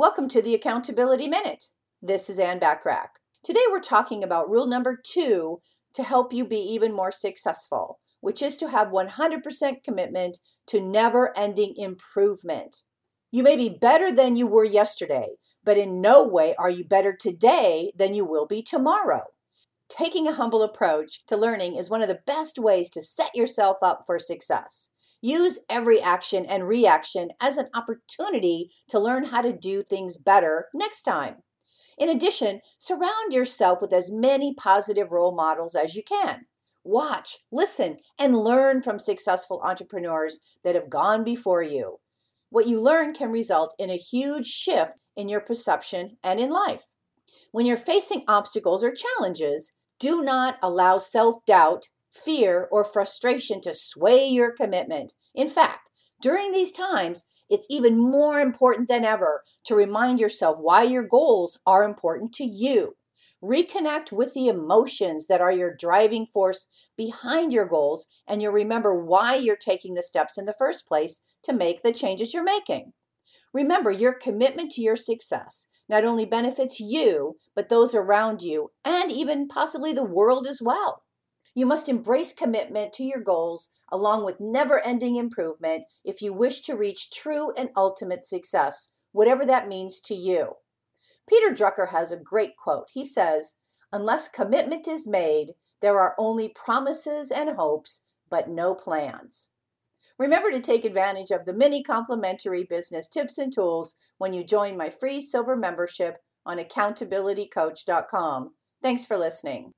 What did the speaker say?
Welcome to the Accountability Minute. This is Ann Bachrach. Today we're talking about rule number two to help you be even more successful, which is to have 100% commitment to never ending improvement. You may be better than you were yesterday, but in no way are you better today than you will be tomorrow. Taking a humble approach to learning is one of the best ways to set yourself up for success. Use every action and reaction as an opportunity to learn how to do things better next time. In addition, surround yourself with as many positive role models as you can. Watch, listen, and learn from successful entrepreneurs that have gone before you. What you learn can result in a huge shift in your perception and in life. When you're facing obstacles or challenges, do not allow self doubt fear, or frustration to sway your commitment. In fact, during these times, it's even more important than ever to remind yourself why your goals are important to you. Reconnect with the emotions that are your driving force behind your goals, and you'll remember why you're taking the steps in the first place to make the changes you're making. Remember, your commitment to your success not only benefits you, but those around you, and even possibly the world as well. You must embrace commitment to your goals along with never ending improvement if you wish to reach true and ultimate success, whatever that means to you. Peter Drucker has a great quote. He says, Unless commitment is made, there are only promises and hopes, but no plans. Remember to take advantage of the many complimentary business tips and tools when you join my free silver membership on accountabilitycoach.com. Thanks for listening.